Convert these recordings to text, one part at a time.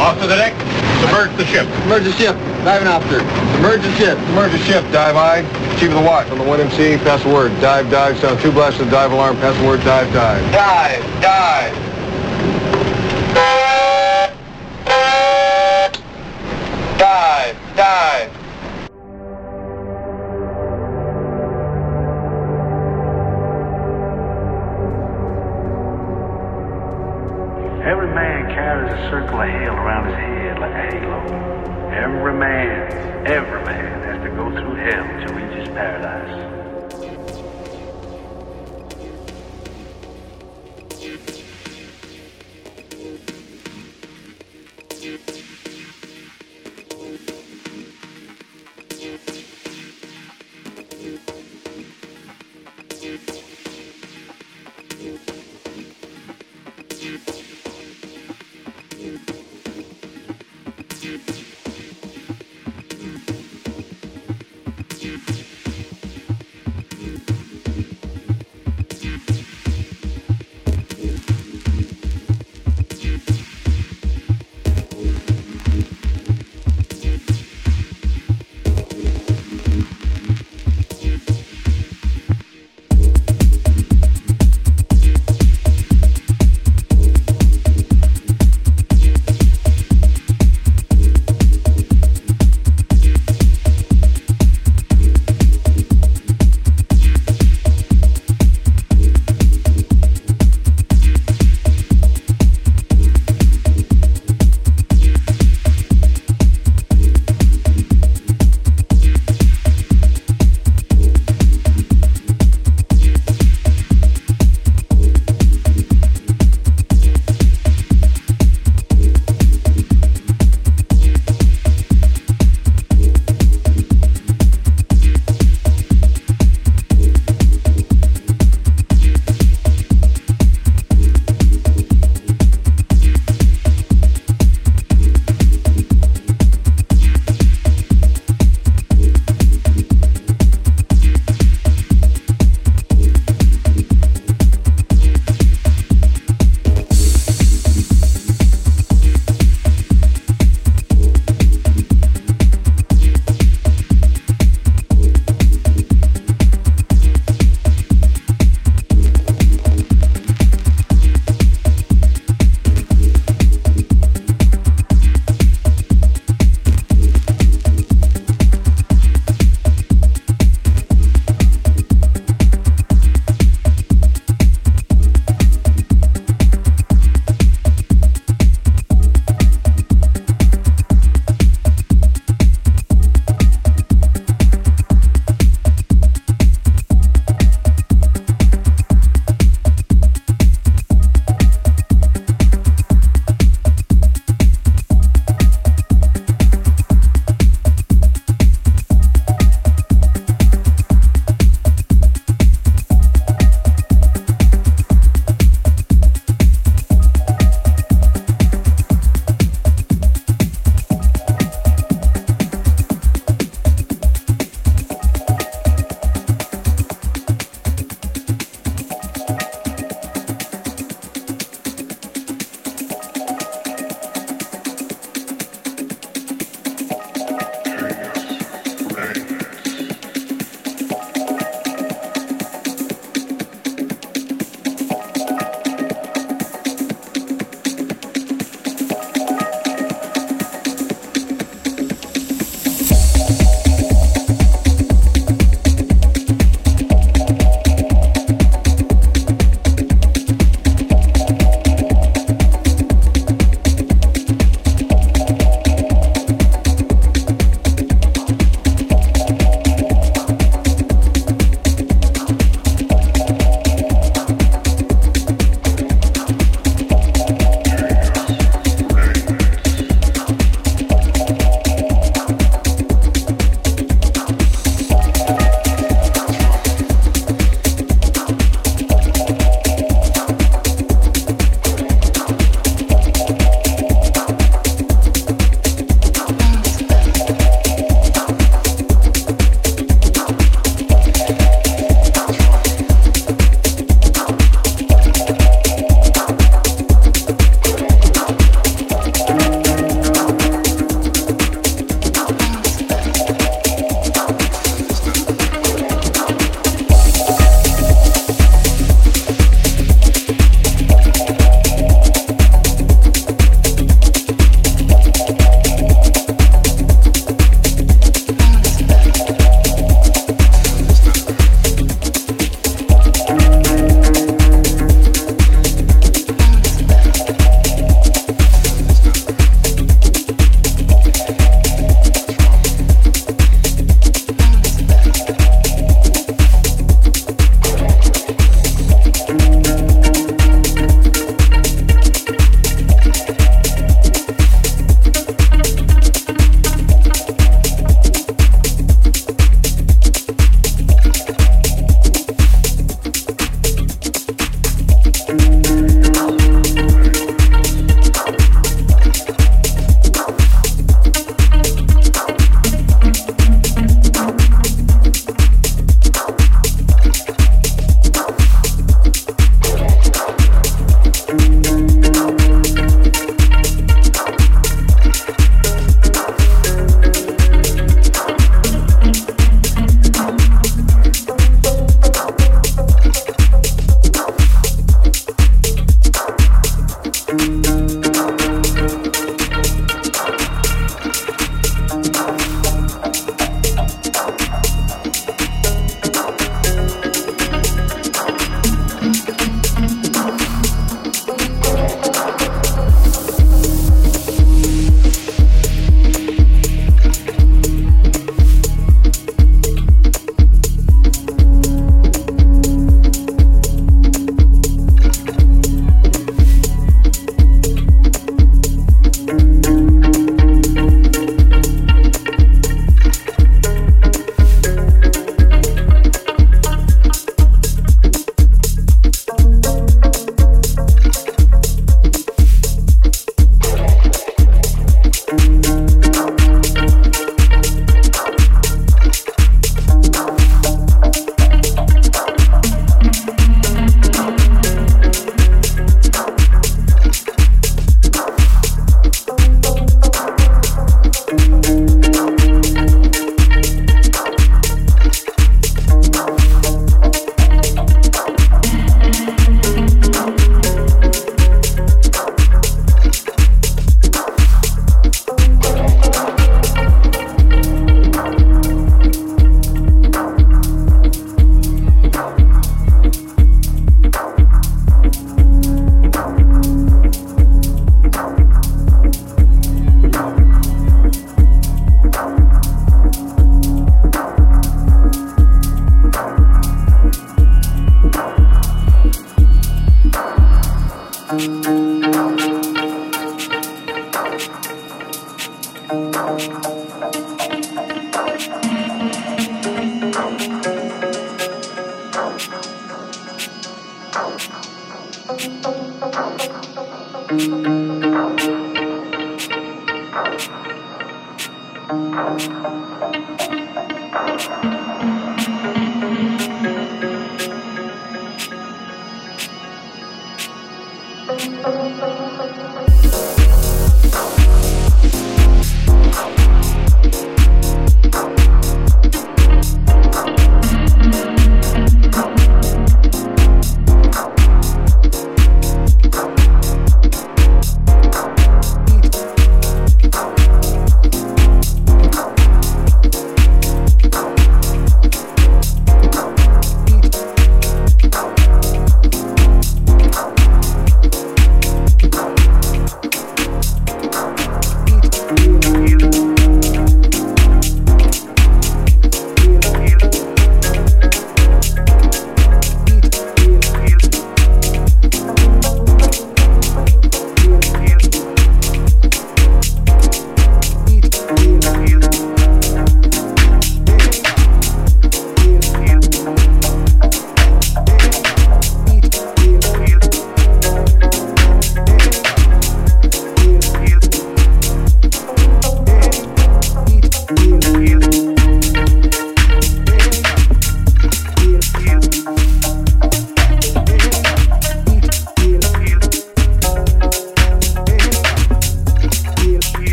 Off to the deck. Submerge the ship. Submerge the ship. Diving officer. Submerge the ship. Submerge the ship. Dive I. Chief of the watch. On the 1MC, pass the word. Dive, dive. Sound two blasts of dive alarm. Pass the word. Dive, dive. Dive, dive. Dive,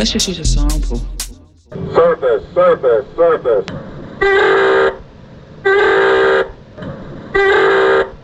let's just use a sample. Surface, surface, surface.